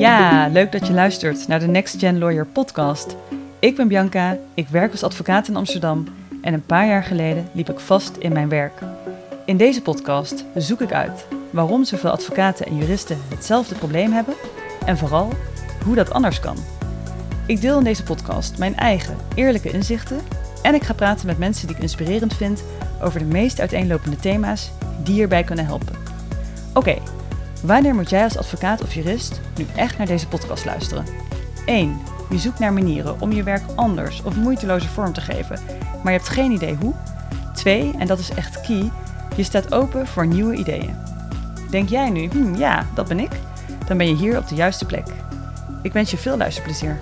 Ja, leuk dat je luistert naar de Next Gen Lawyer podcast. Ik ben Bianca, ik werk als advocaat in Amsterdam en een paar jaar geleden liep ik vast in mijn werk. In deze podcast zoek ik uit waarom zoveel advocaten en juristen hetzelfde probleem hebben en vooral hoe dat anders kan. Ik deel in deze podcast mijn eigen eerlijke inzichten en ik ga praten met mensen die ik inspirerend vind over de meest uiteenlopende thema's die hierbij kunnen helpen. Oké, wanneer moet jij als advocaat of jurist nu echt naar deze podcast luisteren? 1. Je zoekt naar manieren om je werk anders of moeiteloze vorm te geven, maar je hebt geen idee hoe. 2. En dat is echt key, je staat open voor nieuwe ideeën. Denk jij nu, hm, ja, dat ben ik? Dan ben je hier op de juiste plek. Ik wens je veel luisterplezier.